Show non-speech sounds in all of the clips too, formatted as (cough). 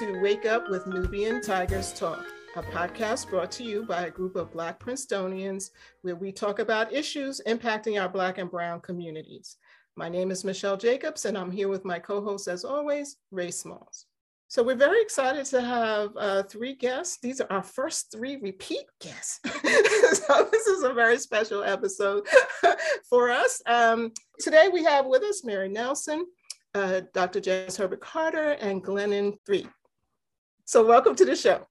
To Wake Up with Nubian Tigers Talk, a podcast brought to you by a group of Black Princetonians where we talk about issues impacting our Black and Brown communities. My name is Michelle Jacobs, and I'm here with my co host, as always, Ray Smalls. So we're very excited to have uh, three guests. These are our first three repeat guests. (laughs) so this is a very special episode (laughs) for us. Um, today we have with us Mary Nelson, uh, Dr. Janice Herbert Carter, and Glennon Threatt. So welcome to the show.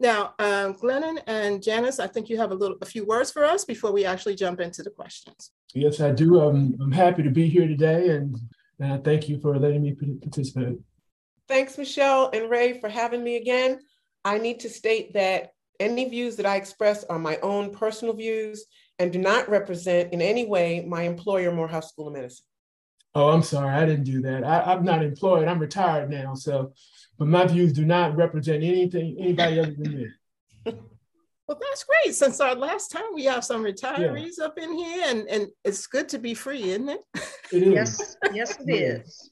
Now, um, Glennon and Janice, I think you have a little, a few words for us before we actually jump into the questions. Yes, I do. I'm, I'm happy to be here today, and, and I thank you for letting me participate. Thanks, Michelle and Ray, for having me again. I need to state that any views that I express are my own personal views and do not represent in any way my employer, Morehouse School of Medicine. Oh, I'm sorry, I didn't do that. I, am not employed. I'm retired now, so but my views do not represent anything anybody other than me. (laughs) Well, that's great. Since our last time, we have some retirees yeah. up in here, and, and it's good to be free, isn't it? It is. Yes, yes, it is.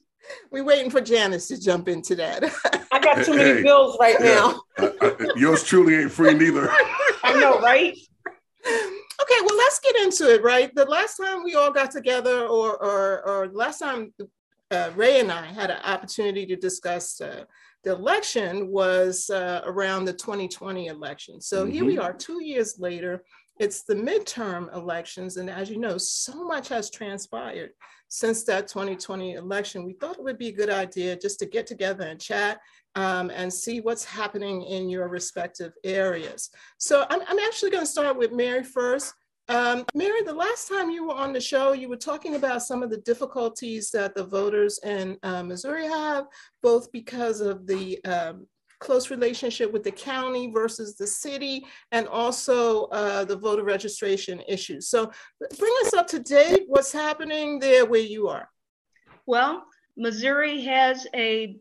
We're waiting for Janice to jump into that. I got too many hey, bills right yeah. now. uh, uh, yours truly ain't free neither. (laughs) I know, right? (laughs) Okay, well, let's get into it, right? The last time we all got together, or or, or last time uh, Ray and I had an opportunity to discuss uh, the election was uh, around the 2020 election. So mm-hmm. here we mm-hmm. are, two years later. It's the midterm elections, and as you know, so much has transpired since that 2020 election. We thought it would be a good idea just to get together and chat um, and see what's happening in your respective areas. So I'm, I'm actually going to start with Mary first. Um, Mary, the last time you were on the show, you were talking about some of the difficulties that the voters in uh, Missouri have, both because of the um, close relationship with the county versus the city, and also uh, the voter registration issues. So bring us up to date. What's happening there where you are? Well, Missouri has a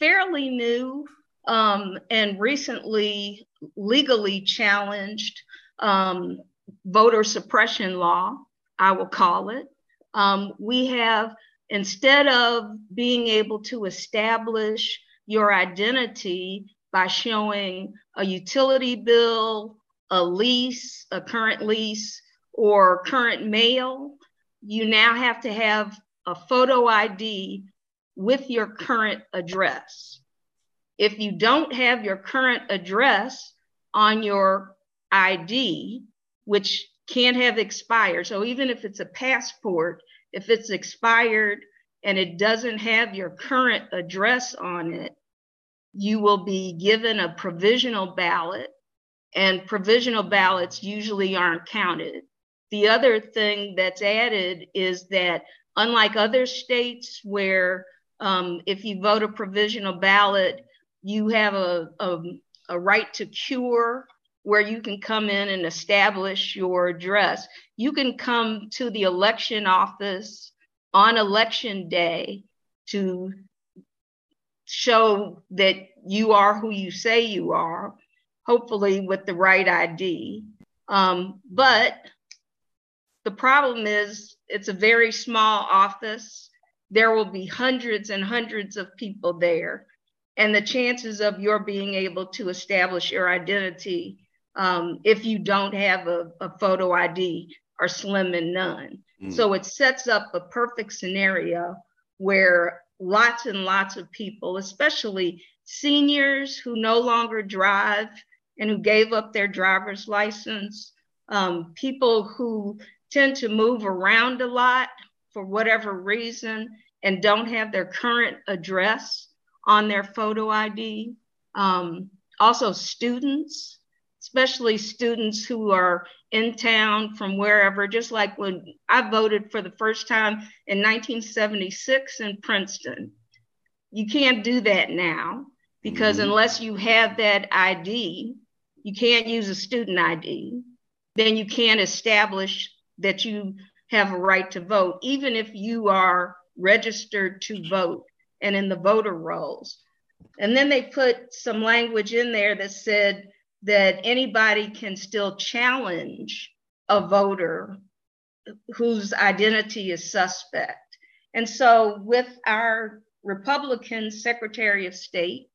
fairly new um, and recently legally challenged um, voter suppression law, I will call it. Um, we have, instead of being able to establish your identity by showing a utility bill, a lease, a current lease, or current mail, you now have to have a photo ID with your current address. If you don't have your current address on your ID, which can't have expired. So even if it's a passport, if it's expired and it doesn't have your current address on it, you will be given a provisional ballot, and provisional ballots usually aren't counted. The other thing that's added is that, unlike other states where um, if you vote a provisional ballot, you have a, a, a right to cure where you can come in and establish your address. You can come to the election office on election day to show that you are who you say you are, hopefully with the right ID. Um, but the problem is it's a very small office. There will be hundreds and hundreds of people there. And the chances of your being able to establish your identity um, if you don't have a, a, photo ID are slim and none. Mm. So it sets up a perfect scenario where lots and lots of people, especially seniors who no longer drive and who gave up their driver's license, um, people who tend to move around a lot for whatever reason and don't have their current address on their photo ID. Um, also, students especially students who are in town from wherever, just like when I voted for the first time in 1976 in Princeton. You can't do that now because mm-hmm. unless you have that ID, you can't use a student ID, then you can't establish that you have a right to vote, even if you are registered to vote and in the voter rolls. And then they put some language in there that said that anybody can still challenge a voter whose identity is suspect. And so, with our Republican Secretary of State,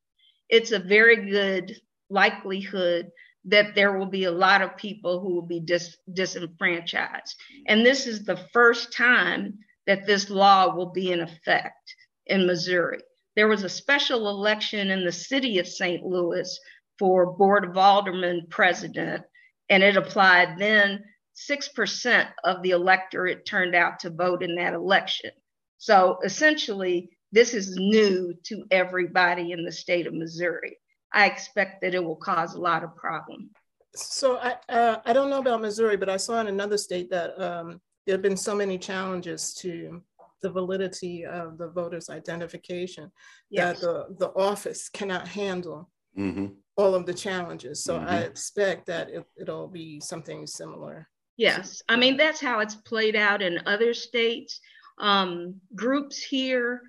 it's a very good likelihood that there will be a lot of people who will be dis- disenfranchised. And this is the first time that this law will be in effect in Missouri. There was a special election in the city of St. Louis for Board of Aldermen president, and it applied then 6% of the electorate turned out to vote in that election. So essentially, this is new to everybody in the state of Missouri. I expect that it will cause a lot of problems. So I uh, I don't know about Missouri, but I saw in another state that um, there have been so many challenges to the validity of the voter's identification yes. that the, the office cannot handle mm-hmm. all of the challenges. So mm-hmm. I expect that it, it'll be something similar. Yes, I mean that's how it's played out in other states. Um, groups here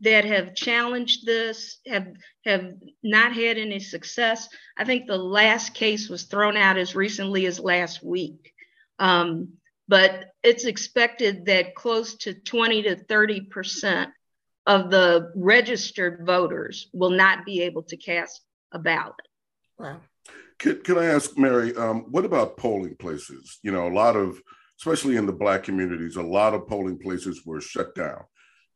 that have challenged this have have not had any success. I think the last case was thrown out as recently as last week. Um, but it's expected that close to 20 to 30 percent of the registered voters will not be able to cast a ballot. Wow. Can, can I ask Mary, um, what about polling places? You know, a lot of, especially in the Black communities, a lot of polling places were shut down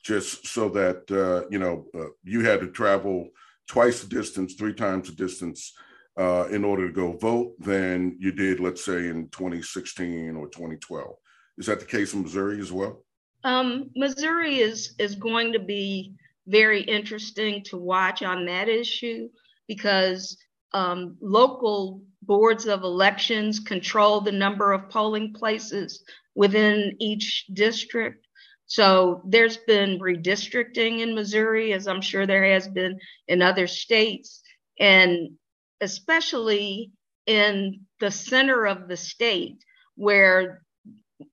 just so that uh, you know uh, you had to travel twice the distance, three times the distance uh, in order to go vote than you did, let's say, in 2016 or 2012. Is that the case in Missouri as well? Um, Missouri is is going to be very interesting to watch on that issue because um, local boards of elections control the number of polling places within each district. So there's been redistricting in Missouri, as I'm sure there has been in other states, and especially in the center of the state where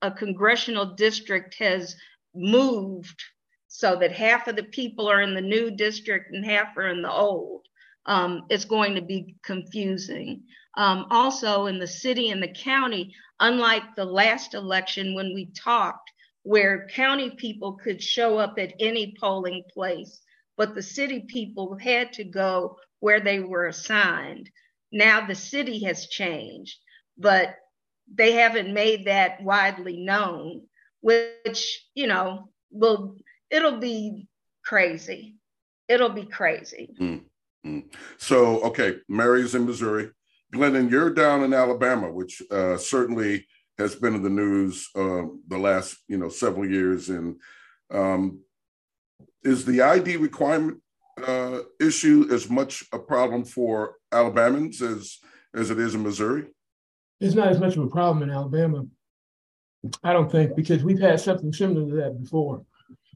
a congressional district has moved so that half of the people are in the new district and half are in the old. Um, it's going to be confusing. Um, also, in the city and the county, unlike the last election when we talked, where county people could show up at any polling place, but the city people had to go where they were assigned. Now the city has changed, but they haven't made that widely known, which, you know, will it'll be crazy. It'll be crazy. Mm-hmm. So, okay, Mary's in Missouri. Glennon, you're down in Alabama, which uh, certainly has been in the news uh, the last you know several years. And um, is the ID requirement uh, issue as much a problem for Alabamans as as it is in Missouri? It's not as much of a problem in Alabama, I don't think, because we've had something similar to that before.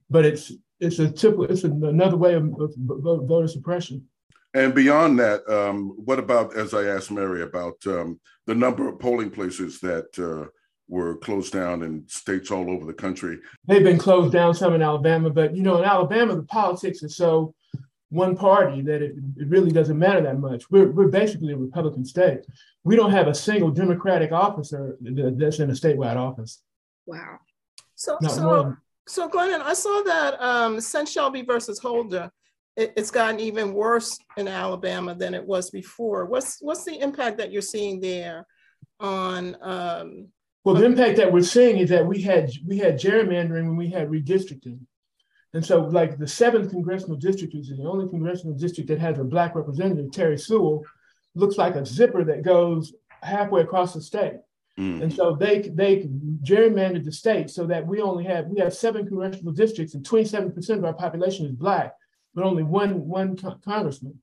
But it's it's a typical it's another way of, of voter suppression. And beyond that, um, what about, as I asked Mary, about um, the number of polling places that uh, were closed down in states all over the country? They've been closed down some in Alabama, but you know, in Alabama, the politics is so one party that it, it really doesn't matter that much. We're, we're basically a Republican state. We don't have a single Democratic officer that's in a statewide office. Wow. So, Not so, one. so Glennon, I saw that um, St. Shelby versus Holder it, it's gotten even worse in Alabama than it was before. What's what's the impact that you're seeing there on? Um, well, the impact that we're seeing is that we had we had gerrymandering when we had redistricting, and so like the seventh congressional district, which is the only congressional district that has a black representative, Terry Sewell, looks like a zipper that goes halfway across the state. Mm. And so they they gerrymandered the state so that we only have we have seven congressional districts and 27% of our population is black but only one one congressman.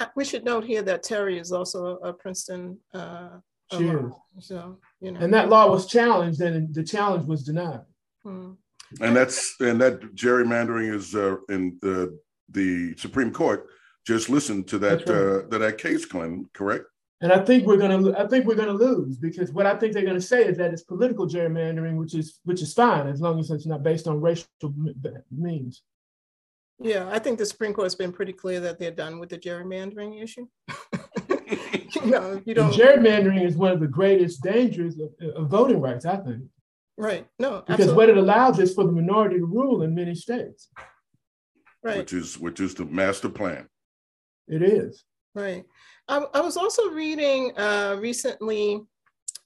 Uh, we should note here that Terry is also a Princeton. Uh, she is. So you know, and that law was challenged, and the challenge was denied. Hmm. And that's and that gerrymandering is uh, in the the Supreme Court. Just listen to that right. uh, to that case, Clinton. Correct. And I think we're gonna I think we're gonna lose because what I think they're gonna say is that it's political gerrymandering, which is which is fine as long as it's not based on racial means. Yeah, I think the Supreme Court has been pretty clear that they're done with the gerrymandering issue. (laughs) you know, you don't. gerrymandering is one of the greatest dangers of, of voting rights, I think. Right. No. Because absolutely. what it allows is for the minority to rule in many states. Right. Which is which is the master plan. It is. Right. I, I was also reading uh, recently,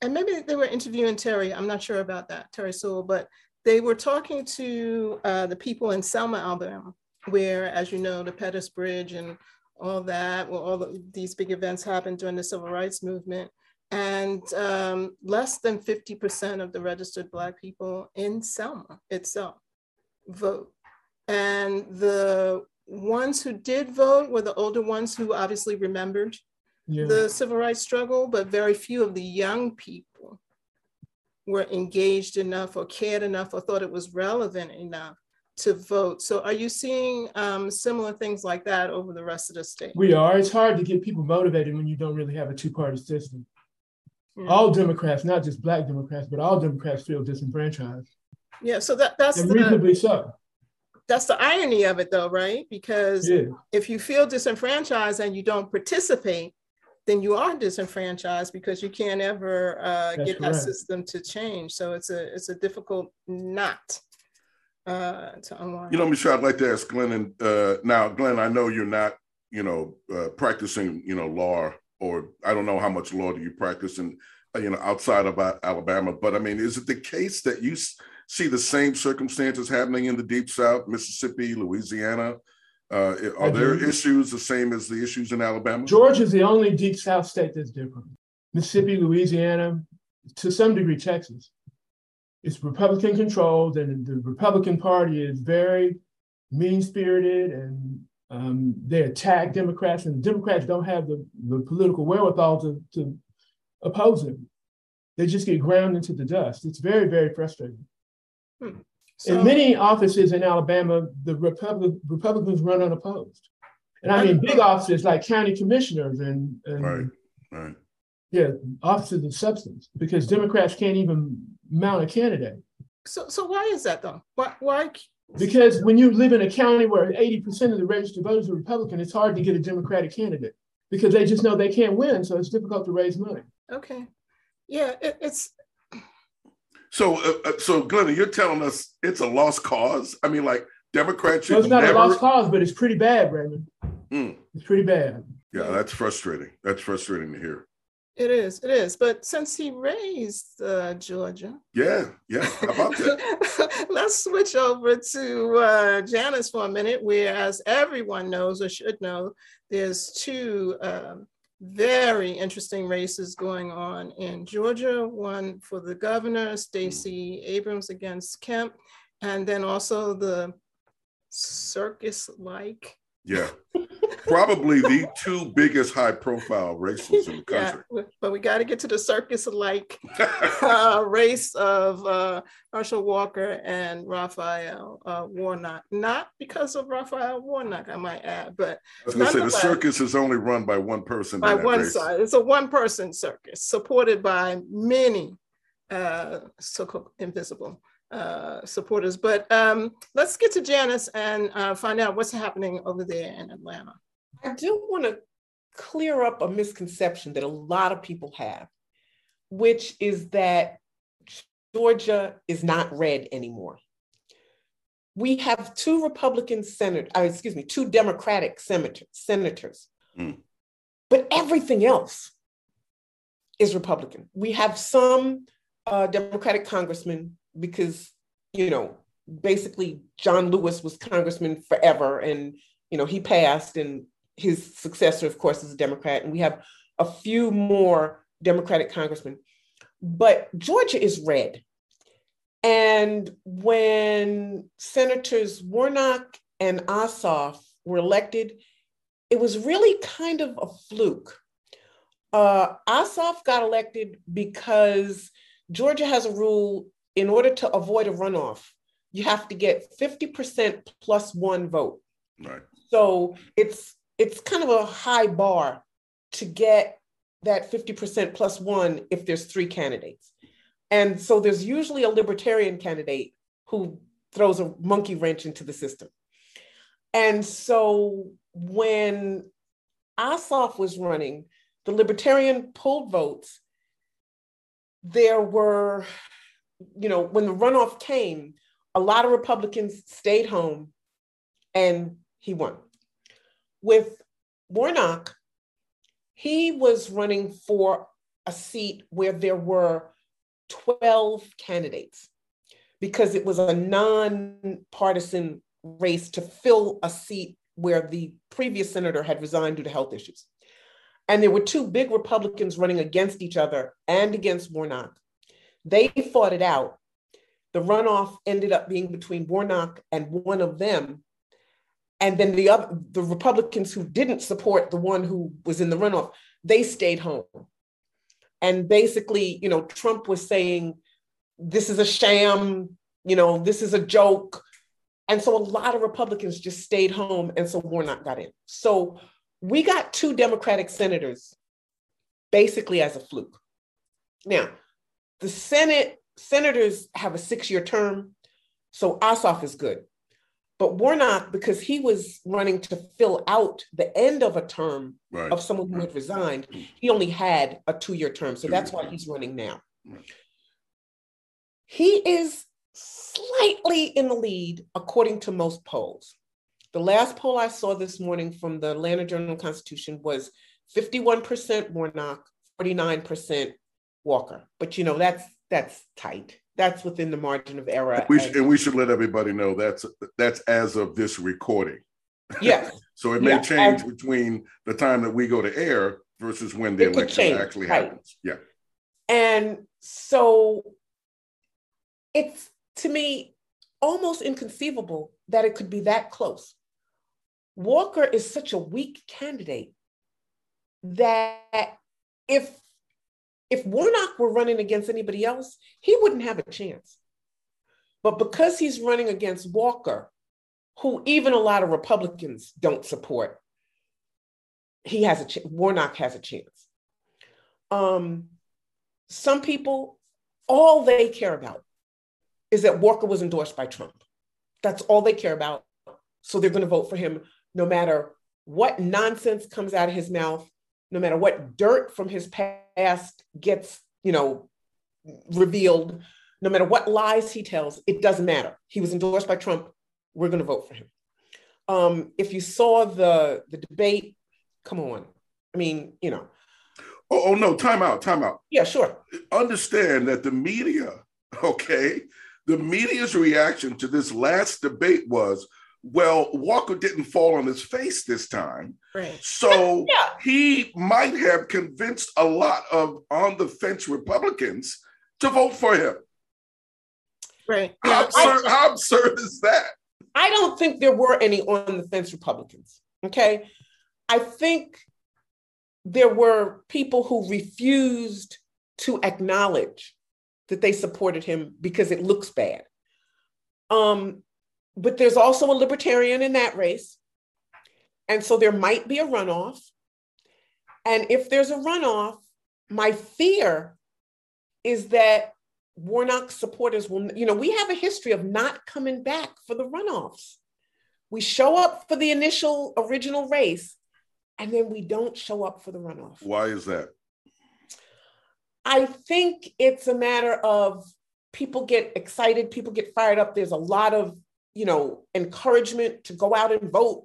and maybe they were interviewing Terry. I'm not sure about that, Terry Sewell, but they were talking to uh, the people in Selma, Alabama, where, as you know, the Pettus Bridge and all that, well, all the, these big events happened during the civil rights movement. And um, less than 50% of the registered Black people in Selma itself vote. And the ones who did vote were the older ones who obviously remembered yeah. the civil rights struggle, but very few of the young people were engaged enough or cared enough or thought it was relevant enough to vote. So are you seeing um, similar things like that over the rest of the state? We are. It's hard to get people motivated when you don't really have a two-party system. Yeah. All Democrats, not just Black Democrats, but all Democrats feel disenfranchised. Yeah, so that, that's and the, reasonably so. That's the irony of it, though, right? Because yeah. if you feel disenfranchised and you don't participate, then you are disenfranchised because you can't ever uh, get correct. that system to change. So it's a it's a difficult knot uh, to unwind. You know, Michelle, I'd like to ask Glenn. And uh, now, Glenn, I know you're not, you know, uh, practicing, you know, law, or I don't know how much law do you practice in, uh, you know, outside of Alabama. But I mean, is it the case that you see the same circumstances happening in the Deep South, Mississippi, Louisiana? Uh, are there issues the same as the issues in Alabama? Georgia is the only Deep South state that's different. Mississippi, Louisiana, to some degree, Texas it's Republican controlled, and the Republican Party is very mean spirited, and um, they attack Democrats, and Democrats don't have the, the political wherewithal to, to oppose them. They just get ground into the dust. It's very, very frustrating. Hmm. So, in many offices in Alabama, the Republic, Republicans run unopposed. And I mean, big offices like county commissioners and, and right, right. Yeah, offices of substance, because Democrats can't even mount a candidate. So, so why is that though? Why, why? Because when you live in a county where 80% of the registered voters are Republican, it's hard to get a Democratic candidate because they just know they can't win. So it's difficult to raise money. Okay. Yeah, it, it's. So, uh, uh so Glenn, you're telling us it's a lost cause? I mean, like Democrats should. No, it's not never... a lost cause, but it's pretty bad, Raymond. Mm. It's pretty bad. Yeah, that's frustrating. That's frustrating to hear. It is, it is. But since he raised uh, Georgia, yeah, yeah, how about that? (laughs) let's switch over to uh, Janice for a minute. Where, as everyone knows or should know, there's two um, very interesting races going on in Georgia. One for the governor, Stacey Abrams against Kemp, and then also the circus-like yeah. Probably the two biggest high profile races in the country. Yeah, but we got to get to the circus like uh, (laughs) race of uh, Herschel Walker and Raphael uh, Warnock. Not because of Raphael Warnock, I might add, but I was going to say the circus is only run by one person. By one race. side. It's a one person circus supported by many uh, so called invisible uh, supporters. But um, let's get to Janice and uh, find out what's happening over there in Atlanta. I do want to clear up a misconception that a lot of people have, which is that Georgia is not red anymore. We have two Republican senators, uh, excuse me, two Democratic senator, senators, mm. but everything else is Republican. We have some uh, Democratic congressmen because, you know, basically John Lewis was congressman forever and, you know, he passed and his successor, of course, is a Democrat. And we have a few more Democratic congressmen. But Georgia is red. And when Senators Warnock and Ossoff were elected, it was really kind of a fluke. Uh, Ossoff got elected because Georgia has a rule in order to avoid a runoff, you have to get 50% plus one vote. Right. So it's it's kind of a high bar to get that 50% plus one if there's three candidates. And so there's usually a libertarian candidate who throws a monkey wrench into the system. And so when Ossoff was running, the libertarian pulled votes. There were you know, when the runoff came, a lot of Republicans stayed home and he won. With Warnock, he was running for a seat where there were 12 candidates because it was a non-partisan race to fill a seat where the previous senator had resigned due to health issues. And there were two big Republicans running against each other and against Warnock. They fought it out. The runoff ended up being between Warnock and one of them. And then the other, the Republicans who didn't support the one who was in the runoff, they stayed home. And basically, you know, Trump was saying, this is a sham, you know, this is a joke. And so a lot of Republicans just stayed home. And so Warnock got in. So we got two Democratic senators basically as a fluke. Now, the Senate senators have a six year term. So Ossoff is good. But Warnock, because he was running to fill out the end of a term right. of someone who had resigned, he only had a two year term. So that's why he's running now. He is slightly in the lead according to most polls. The last poll I saw this morning from the Atlanta Journal Constitution was 51% Warnock, 49% Walker. But you know, that's that's tight that's within the margin of error. And we, should, and we should let everybody know that's that's as of this recording. Yes. (laughs) so it may yeah. change between the time that we go to air versus when the election actually right. happens. Yeah. And so it's to me almost inconceivable that it could be that close. Walker is such a weak candidate that if if Warnock were running against anybody else, he wouldn't have a chance. But because he's running against Walker, who even a lot of Republicans don't support, he has a ch- Warnock has a chance. Um, some people, all they care about is that Walker was endorsed by Trump. That's all they care about. So they're going to vote for him no matter what nonsense comes out of his mouth, no matter what dirt from his past gets, you know, revealed, no matter what lies he tells, it doesn't matter. He was endorsed by Trump. We're going to vote for him. Um, if you saw the the debate, come on. I mean, you know. Oh, oh no, time out, time out. Yeah, sure. Understand that the media, okay, the media's reaction to this last debate was well, Walker didn't fall on his face this time. Right. So (laughs) yeah. he might have convinced a lot of on the fence Republicans to vote for him. Right. How, absurd, I, how absurd is that? I don't think there were any on the fence Republicans. Okay. I think there were people who refused to acknowledge that they supported him because it looks bad. Um, but there's also a libertarian in that race. And so there might be a runoff. And if there's a runoff, my fear is that Warnock supporters will, you know, we have a history of not coming back for the runoffs. We show up for the initial original race and then we don't show up for the runoff. Why is that? I think it's a matter of people get excited, people get fired up. There's a lot of you know, encouragement to go out and vote,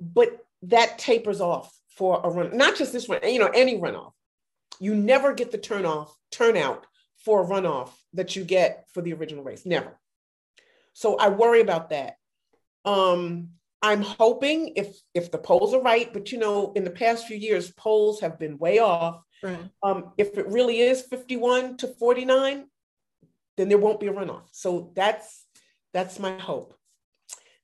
but that tapers off for a run, not just this one, you know, any runoff. You never get the turn off, turnout for a runoff that you get for the original race. Never. So I worry about that. Um, I'm hoping if if the polls are right, but you know, in the past few years, polls have been way off. Right. Um, if it really is 51 to 49, then there won't be a runoff. So that's that's my hope.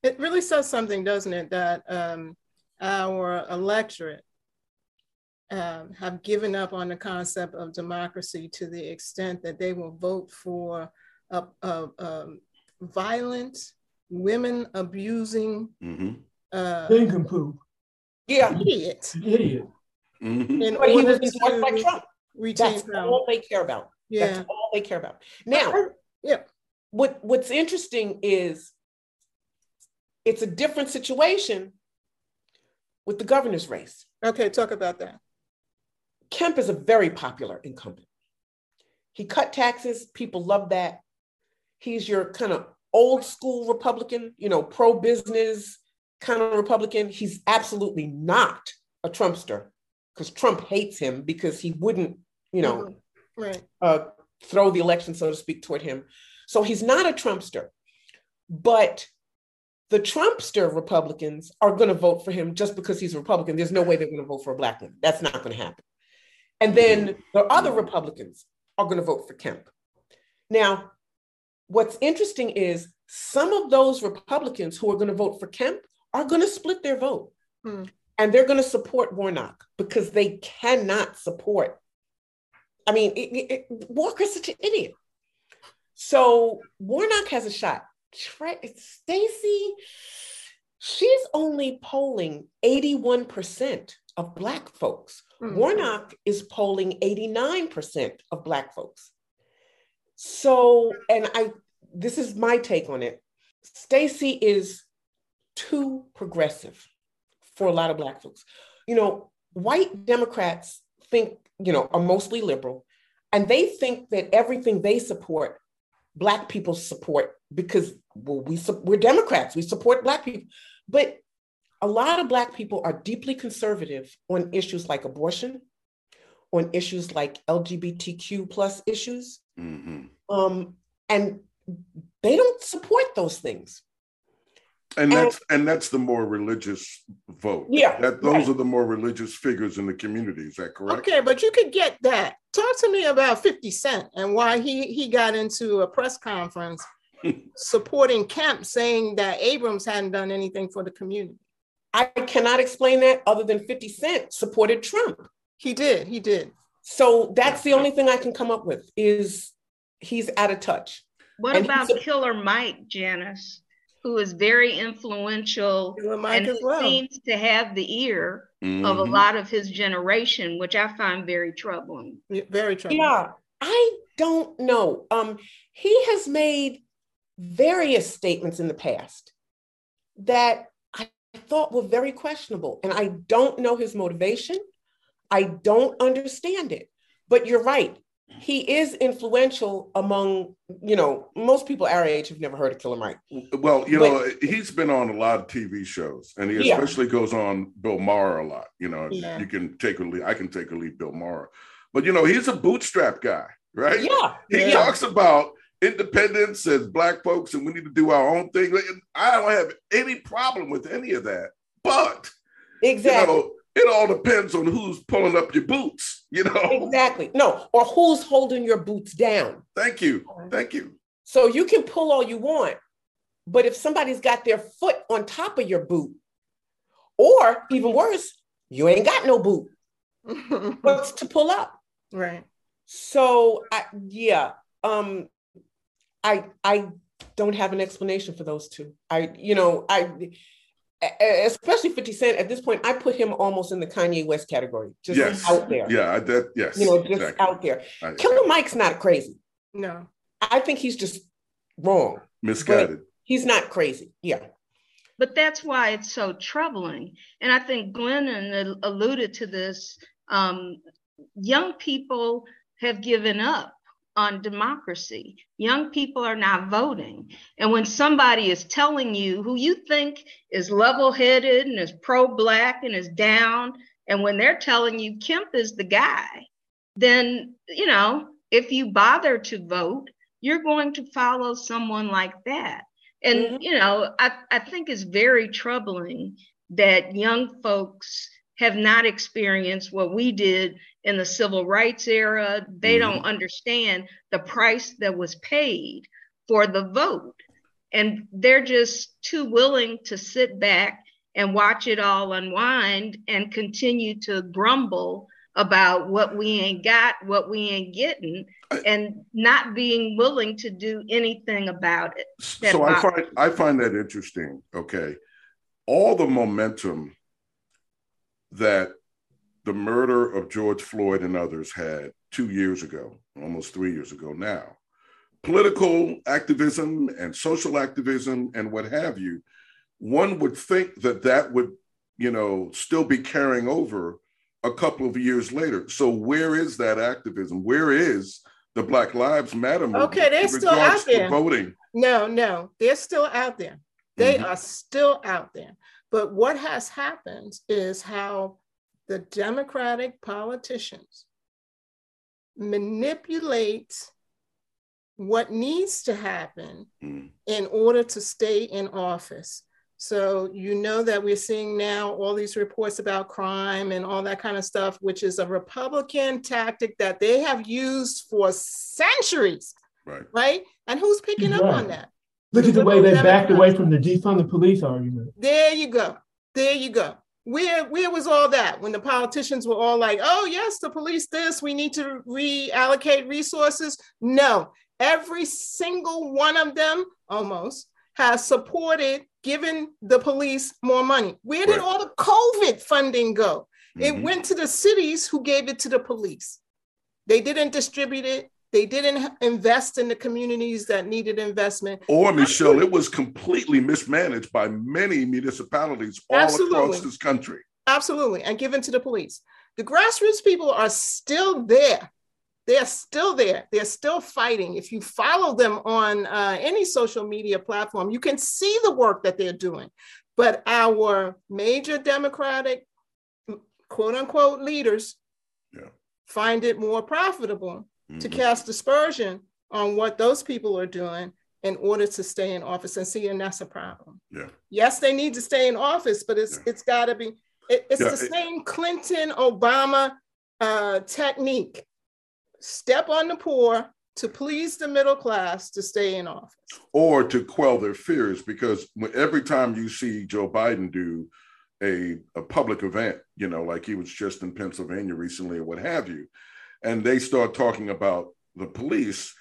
It really says something, doesn't it, that um, our electorate um, have given up on the concept of democracy to the extent that they will vote for a, a, a violent, women abusing, mm-hmm. uh, Yeah, idiot. Idiot. Mm-hmm. In but he was to by Trump. That's power. all they care about. Yeah. That's all they care about. Now, yeah what what's interesting is it's a different situation with the governor's race. Okay, talk about that. Kemp is a very popular incumbent. He cut taxes, people love that. He's your kind of old school Republican, you know, pro business kind of Republican. He's absolutely not a Trumpster because Trump hates him because he wouldn't, you know, mm-hmm. right. uh, throw the election, so to speak, toward him. So he's not a Trumpster. But the Trumpster Republicans are going to vote for him just because he's a Republican. There's no way they're going to vote for a black woman. That's not going to happen. And then the other Republicans are going to vote for Kemp. Now, what's interesting is some of those Republicans who are going to vote for Kemp are going to split their vote. Hmm. And they're going to support Warnock because they cannot support. I mean, it, it, Walker's such an idiot. So Warnock has a shot. Stacey, she's only polling 81% of Black folks. Mm-hmm. Warnock is polling 89% of Black folks. So, and I, this is my take on it. Stacey is too progressive for a lot of Black folks. You know, white Democrats think, you know, are mostly liberal, and they think that everything they support black people support because well, we we're Democrats, we support black people, but a lot of black people are deeply conservative on issues like abortion, on issues like LGBTQ plus issues, mm-hmm. um, and they don't support those things. And that's and, and that's the more religious vote. Yeah, that those right. are the more religious figures in the community. Is that correct? Okay, but you could get that. Talk to me about Fifty Cent and why he he got into a press conference (laughs) supporting Kemp, saying that Abrams hadn't done anything for the community. I cannot explain that other than Fifty Cent supported Trump. He did. He did. So that's the only thing I can come up with is he's out of touch. What and about Killer Mike, Janice? Who is very influential and who well. seems to have the ear mm-hmm. of a mm-hmm. lot of his generation, which I find very troubling. Very troubling. Yeah, I don't know. Um, he has made various statements in the past that I thought were very questionable, and I don't know his motivation. I don't understand it. But you're right he is influential among you know most people our age have never heard of Killer Mike. Well, you but, know he's been on a lot of TV shows, and he especially yeah. goes on Bill Maher a lot. You know, yeah. you can take a lead. I can take a lead, Bill Maher, but you know he's a bootstrap guy, right? Yeah, he yeah. talks about independence as black folks, and we need to do our own thing. I don't have any problem with any of that, but exactly. You know, it all depends on who's pulling up your boots, you know? Exactly. No, or who's holding your boots down. Thank you. Thank you. So you can pull all you want, but if somebody's got their foot on top of your boot, or even worse, you ain't got no boot. (laughs) What's to pull up? Right. So I, yeah, um, I I don't have an explanation for those two. I you know I especially 50 Cent at this point, I put him almost in the Kanye West category, just yes. out there. Yeah, I that, yes. You know, just exactly. out there. I, Killer Mike's not crazy. No. I think he's just wrong. Misguided. He's not crazy. Yeah. But that's why it's so troubling. And I think Glennon alluded to this. Um, young people have given up on democracy. Young people are not voting. And when somebody is telling you who you think is level headed and is pro black and is down, and when they're telling you Kemp is the guy, then, you know, if you bother to vote, you're going to follow someone like that. And, mm-hmm. you know, I, I think it's very troubling that young folks have not experienced what we did in the civil rights era. They mm-hmm. don't understand the price that was paid for the vote. And they're just too willing to sit back and watch it all unwind and continue to grumble about what we ain't got, what we ain't getting, and not being willing to do anything about it. So I find I find that interesting. Okay. All the momentum that the murder of George Floyd and others had two years ago, almost three years ago now. Political activism and social activism and what have you, one would think that that would, you know, still be carrying over a couple of years later. So where is that activism? Where is the Black Lives Matter movement? Okay, they're still out there. Voting. No, no, they're still out there. They mm-hmm. are still out there. But what has happened is how the Democratic politicians manipulate what needs to happen mm. in order to stay in office. So, you know that we're seeing now all these reports about crime and all that kind of stuff, which is a Republican tactic that they have used for centuries. Right. Right. And who's picking right. up on that? Look at the way they backed away from the defund the police argument. There you go. There you go. Where, where was all that when the politicians were all like, oh, yes, the police this, we need to reallocate resources? No, every single one of them almost has supported giving the police more money. Where did right. all the COVID funding go? Mm-hmm. It went to the cities who gave it to the police. They didn't distribute it. They didn't invest in the communities that needed investment. Or, Michelle, it was completely mismanaged by many municipalities all Absolutely. across this country. Absolutely. And given to the police. The grassroots people are still there. They're still there. They're still fighting. If you follow them on uh, any social media platform, you can see the work that they're doing. But our major Democratic, quote unquote, leaders yeah. find it more profitable mm-hmm. to cast dispersion on what those people are doing in order to stay in office and see and that's a problem yeah yes they need to stay in office but it's yeah. it's got to be it, it's yeah, the it, same clinton obama uh, technique step on the poor to please the middle class to stay in office or to quell their fears because every time you see joe biden do a, a public event you know like he was just in pennsylvania recently or what have you and they start talking about the police,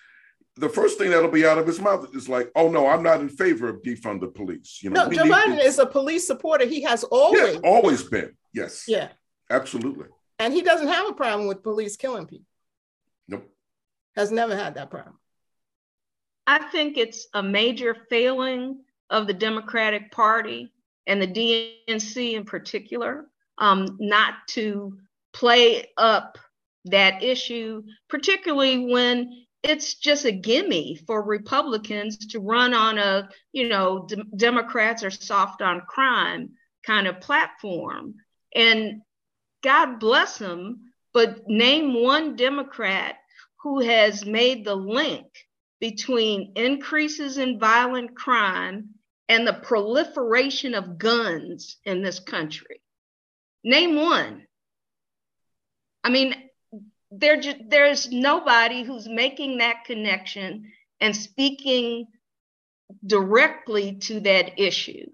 the first thing that'll be out of his mouth is like, "Oh no, I'm not in favor of defund the police." You know, no, Joe Biden to... is a police supporter. He has always yeah, always been. Yes. Yeah. Absolutely. And he doesn't have a problem with police killing people. Nope. Has never had that problem. I think it's a major failing of the Democratic Party and the DNC in particular, um, not to play up that issue, particularly when it's just a gimme for Republicans to run on a, you know, Democrats are soft on crime kind of platform. And God bless them, but name one Democrat who has made the link between increases in violent crime and the proliferation of guns in this country. Name one. I mean, there there's nobody who's making that connection and speaking directly to that issue.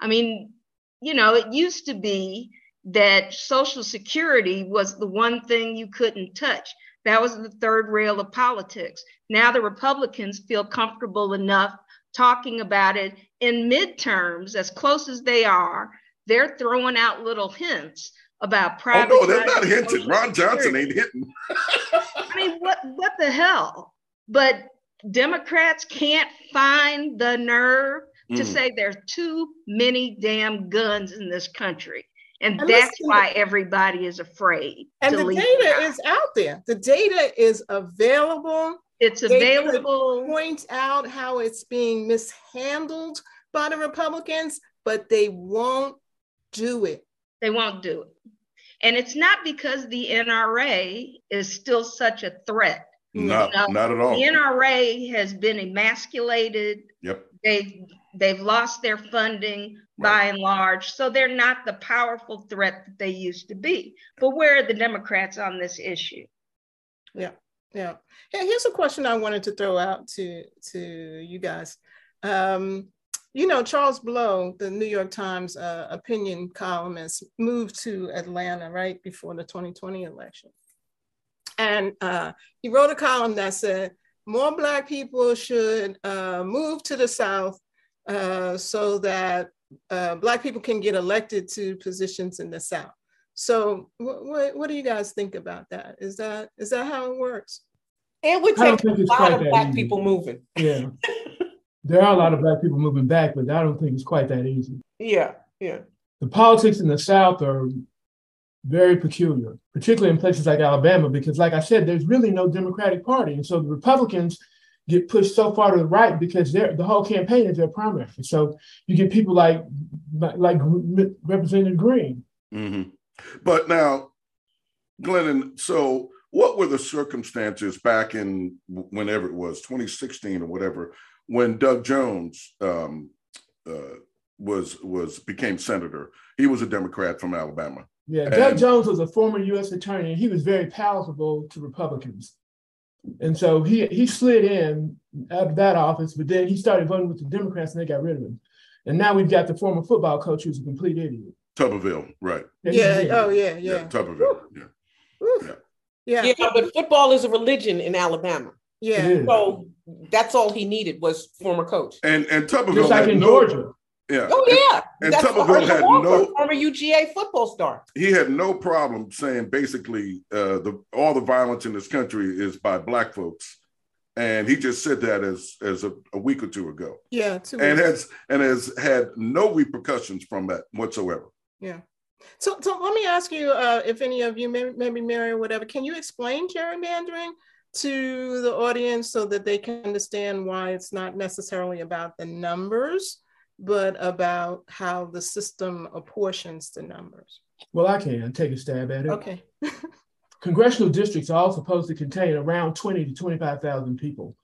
I mean, you know, it used to be that Social Security was the one thing you couldn't touch. That was the third rail of politics. Now the Republicans feel comfortable enough talking about it in midterms, as close as they are. They're throwing out little hints about private. Oh no, they're not hinting. Ron Johnson ain't hitting. I mean, what what the hell? But Democrats can't find the nerve mm. to say there's too many damn guns in this country. And, and that's listen, why everybody is afraid. And the data is out there. The data is available. It's available. point out how it's being mishandled by the Republicans, but they won't do it. They won't do it. And it's not because the NRA is still such a threat. Not, you know, not at all. The NRA has been emasculated. Yep. They've they've lost their funding right. by and large, so they're not the powerful threat that they used to be. But where are the Democrats on this issue? Yeah, yeah. Hey, here's a question I wanted to throw out to to you guys. Um, you know, Charles Blow, the New York Times uh, opinion columnist, moved to Atlanta right before the 2020 election. And uh, he wrote a column that said more Black people should uh, move to the South uh, so that uh, Black people can get elected to positions in the South. So, what, what do you guys think about that? Is that is that how it works? It would take a lot of Black easy. people moving. Yeah. (laughs) there are a lot of black people moving back, but I don't think it's quite that easy. Yeah, yeah. The politics in the South are very peculiar, particularly in places like Alabama, because, like I said, there's really no Democratic Party, and so the Republicans get pushed so far to the right because they're, the whole campaign is their primary. So you get people like like Representative Green. Mm-hmm. But now, Glennon, so what were the circumstances back in whenever it was 2016 or whatever when Doug Jones um, uh, was was became senator? He was a Democrat from Alabama. Yeah, Doug Jones was a former U.S. attorney, and he was very palatable to Republicans. And so he he slid in out of that office, but then he started voting with the Democrats, and they got rid of him. And now we've got the former football coach who's a complete idiot. Tuberville, right? Yeah. Oh, yeah. Yeah. yeah Tuberville. Yeah. yeah. Yeah. Yeah. But football is a religion in Alabama. Yeah. So that's all he needed was former coach. And and Tuberville just like in no, Georgia. Yeah. Oh yeah. And, and Tuberville had no former UGA football star. He had no problem saying basically uh, the all the violence in this country is by black folks. And he just said that as as a, a week or two ago. Yeah, and has and has had no repercussions from that whatsoever. Yeah. So, so let me ask you, uh, if any of you, maybe, maybe Mary or whatever, can you explain gerrymandering to the audience so that they can understand why it's not necessarily about the numbers, but about how the system apportions the numbers? Well, I can take a stab at it. Okay. (laughs) Congressional districts are all supposed to contain around 20 to 25,000 people.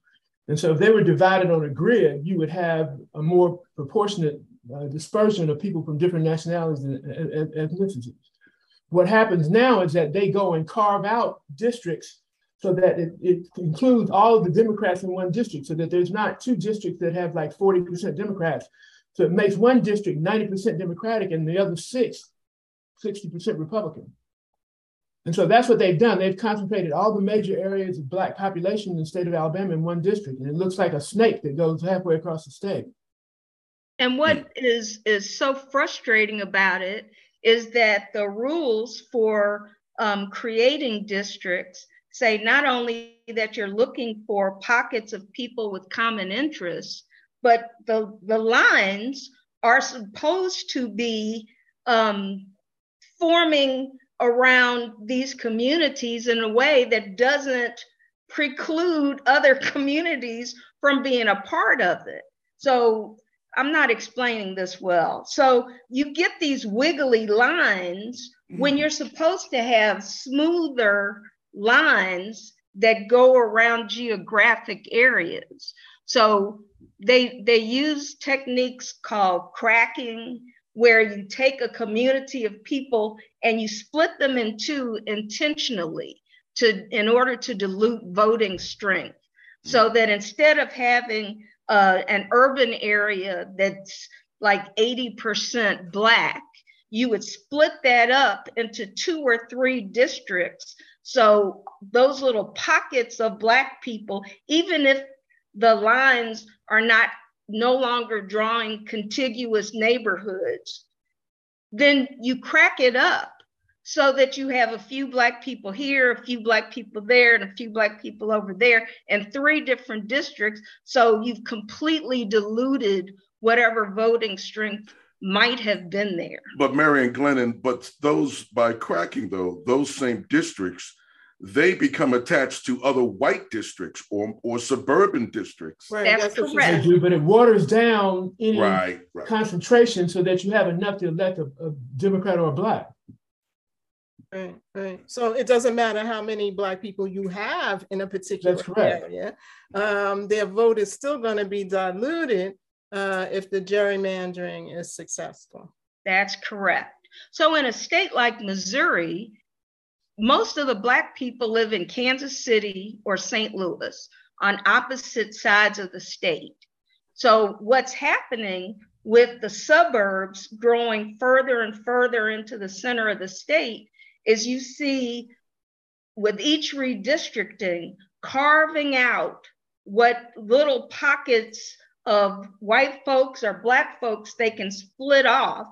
And so if they were divided on a grid, you would have a more proportionate uh, dispersion of people from different nationalities and, and ethnicities. What happens now is that they go and carve out districts so that it, it includes all of the Democrats in one district, so that there's not two districts that have like 40% Democrats. So it makes one district 90% Democratic and the other six 60% Republican. And so that's what they've done. They've concentrated all the major areas of Black population in the state of Alabama in one district. And it looks like a snake that goes halfway across the state. And what is is so frustrating about it is that the rules for um, creating districts say not only that you're looking for pockets of people with common interests, but the the lines are supposed to be um, forming around these communities in a way that doesn't preclude other (laughs) communities from being a part of it. So I'm not explaining this well. So you get these wiggly lines mm-hmm. when you're supposed to have smoother lines that go around geographic areas. So they they use techniques called cracking where you take a community of people and you split them in two intentionally to in order to dilute voting strength so that instead of having uh, an urban area that's like 80% Black, you would split that up into two or three districts. So those little pockets of Black people, even if the lines are not no longer drawing contiguous neighborhoods, then you crack it up so that you have a few black people here, a few black people there, and a few black people over there, and three different districts. So you've completely diluted whatever voting strength might have been there. But Marion Glennon, but those by cracking though, those same districts, they become attached to other white districts or, or suburban districts. Right, that's, that's correct. Do, but it waters down any right, right. concentration so that you have enough to elect a, a Democrat or a black. Right, right. So it doesn't matter how many Black people you have in a particular area. Um, their vote is still going to be diluted uh, if the gerrymandering is successful. That's correct. So in a state like Missouri, most of the Black people live in Kansas City or St. Louis on opposite sides of the state. So what's happening with the suburbs growing further and further into the center of the state is you see with each redistricting carving out what little pockets of white folks or black folks they can split off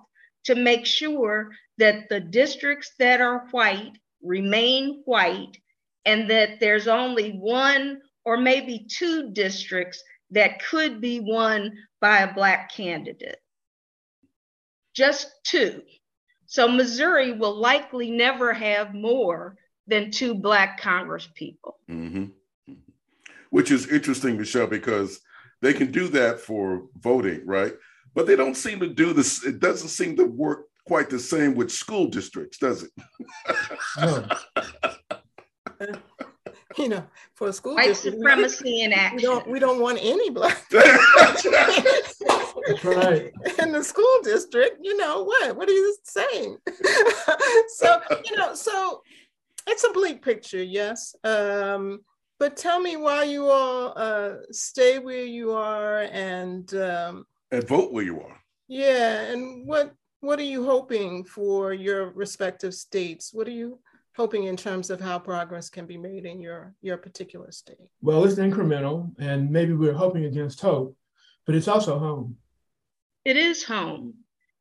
to make sure that the districts that are white remain white and that there's only one or maybe two districts that could be won by a black candidate. Just two. So Missouri will likely never have more than two Black Congress people. Mm-hmm. mm-hmm. Which is interesting, Michelle, because they can do that for voting, right? But they don't seem to do this. It doesn't seem to work quite the same with school districts, does it? no. (laughs) you know, for a school white district, supremacy in action. We don't, we don't want any black. (laughs) right. In the school district, you know what? What are you saying? (laughs) so you know, so it's a bleak picture, yes. Um, but tell me why you all uh, stay where you are and um, and vote where you are. Yeah, and what what are you hoping for your respective states? What are you hoping in terms of how progress can be made in your your particular state? Well, it's incremental, and maybe we're hoping against hope, but it's also home. It is home.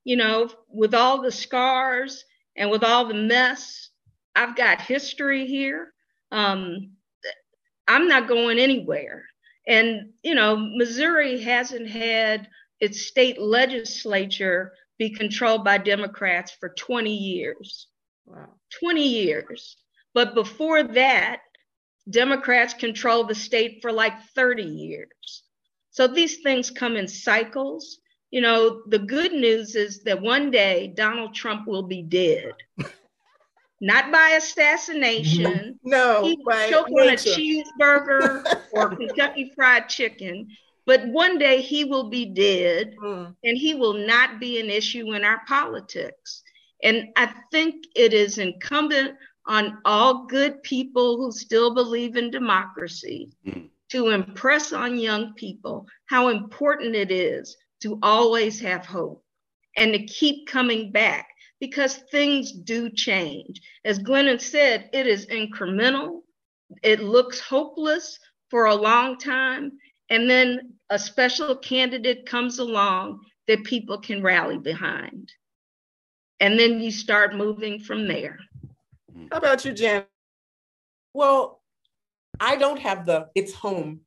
You know, with all the scars and with all the mess, I've got history here. Um, I'm not going anywhere. And, you know, Missouri hasn't had its state legislature be controlled by Democrats for 20 years. Wow. 20 years. But before that, Democrats controlled the state for like 30 years. So these things come in cycles. You know, the good news is that one day Donald Trump will be dead. (laughs) Not by assassination. No, he by choke on a cheeseburger (laughs) or Kentucky Fried Chicken. But one day he will be dead mm. and he will not be an issue in our politics. And I think it is incumbent on all good people who still believe in democracy mm. to impress on young people how important it is to always have hope and to keep coming back because things do change. As Glennon said, it is incremental, it looks hopeless for a long time, and then a special candidate comes along that people can rally behind and then you start moving from there. How about you, Jan? Well, I don't have the it's home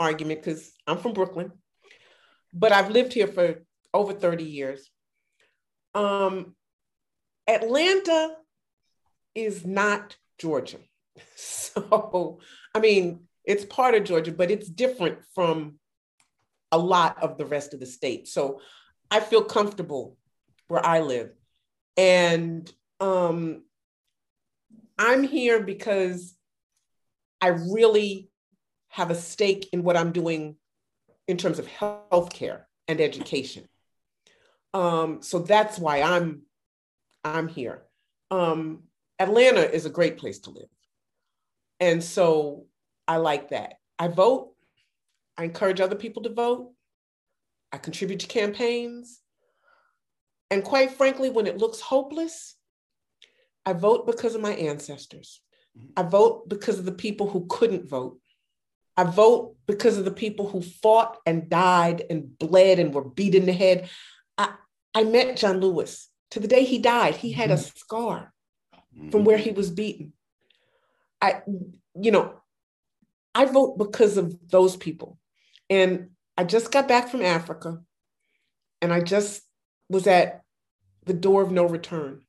argument because I'm from Brooklyn, but I've lived here for over 30 years. Um, Atlanta is not Georgia. (laughs) So, I mean, it's part of Georgia, but it's different from a lot of the rest of the state. So I feel comfortable where I live. And um, I'm here because I really have a stake in what I'm doing in terms of healthcare and education. Um, so that's why I'm I'm here. Um, Atlanta is a great place to live, and so I like that. I vote. I encourage other people to vote. I contribute to campaigns. And quite frankly, when it looks hopeless, I vote because of my ancestors. I vote because of the people who couldn't vote. I vote because of the people who fought and died and bled and were beat in the head. I, I met John Lewis. To the day he died, he had a mm-hmm. scar from where he was beaten. I, you know, I vote because of those people. And I just got back from Africa and I just was at the door of no return.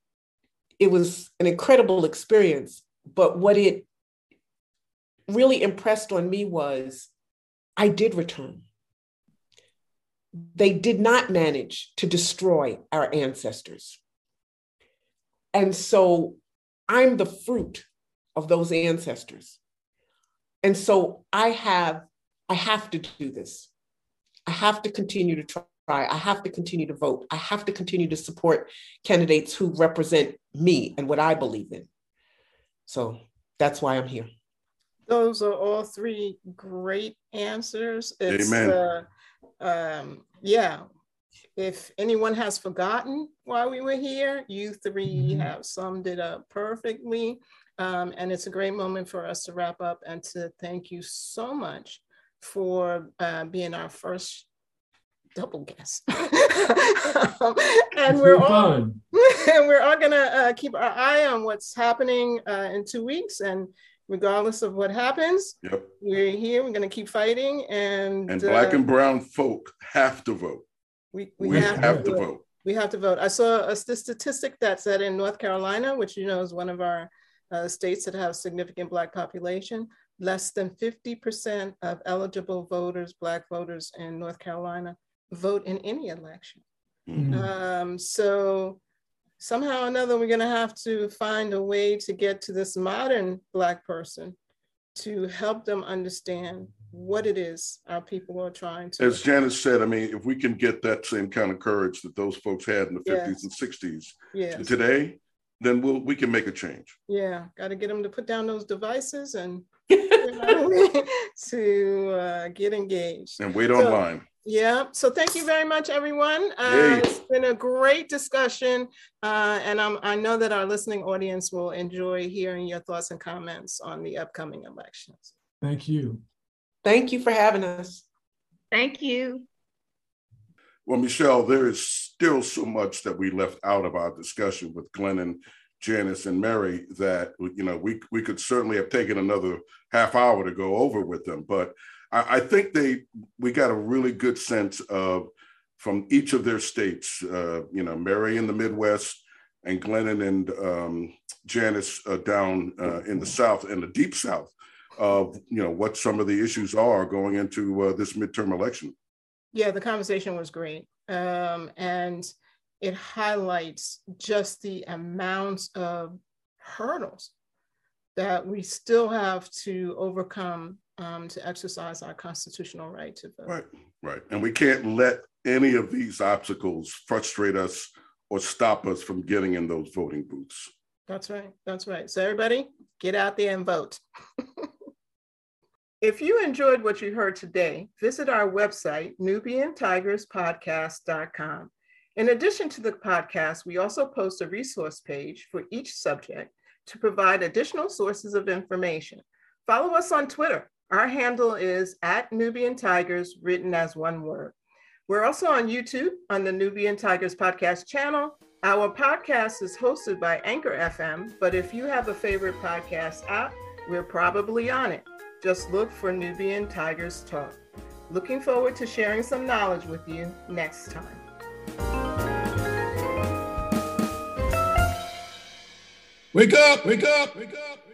It was an incredible experience, but what it really impressed on me was I did return. They did not manage to destroy our ancestors. And so I'm the fruit of those ancestors. And so I have I have to do this. I have to continue to try I have to continue to vote. I have to continue to support candidates who represent me and what I believe in. So that's why I'm here. Those are all three great answers. It's, Amen. Uh, um, yeah. If anyone has forgotten why we were here, you 3 mm-hmm. have summed it up perfectly. Um, and it's a great moment for us to wrap up and to thank you so much for uh, being our first double guest. (laughs) um, and we're all (laughs) and we're all gonna uh, keep our eye on what's happening uh, in two weeks, and regardless of what happens, yep. we're here. We're gonna keep fighting, and and black uh, and brown folk have to vote. We, we, we have, have, to vote. vote. We have to vote. I saw a statistic that said in North Carolina, which you know is one of our uh, states that have significant Black population, less than 50% of eligible voters, Black voters in North Carolina, vote in any election. Mm-hmm. Um, so somehow or another, we're going to have to find a way to get to this modern Black person to help them understand what it is our people are trying to. As Janice said, I mean, if we can get that same kind of courage that those folks had in the Yes. 50s and 60s yes. today, then we'll we can make a change. Yeah, got to get them to put down those devices and (laughs) you know, (laughs) to uh, get engaged. And wait So- online. Yeah, so thank you very much, everyone. Uh, it's been a great discussion, uh, and I'm, I know that our listening audience will enjoy hearing your thoughts and comments on the upcoming elections. Thank you. Thank you for having us. Thank you. Well, Michelle, there is still so much that we left out of our discussion with Glennon, Janice, and Mary that you know we we could certainly have taken another half hour to go over with them. But I, think they we got a really good sense of from each of their states. Uh, you know, Mary in the Midwest and Glennon and um, Janice uh, down uh, in the South and the Deep South of you know what some of the issues are going into uh, this midterm election. Yeah, the conversation was great. Um, and it highlights just the amount of hurdles that we still have to overcome um, to exercise our constitutional right to vote. Right, right. And we can't let any of these obstacles frustrate us or stop us from getting in those voting booths. That's right. That's right. So, everybody, get out there and vote. (laughs) if you enjoyed what you heard today, visit our website, NubianTigersPodcast.com. In addition to the podcast, we also post a resource page for each subject to provide additional sources of information. Follow us on Twitter. Our handle is at Nubian Tigers, written as one word. We're also on YouTube on the Nubian Tigers podcast channel. Our podcast is hosted by Anchor FM, but if you have a favorite podcast app, we're probably on it. Just look for Nubian Tigers Talk. Looking forward to sharing some knowledge with you next time. Wake up, wake up, wake up.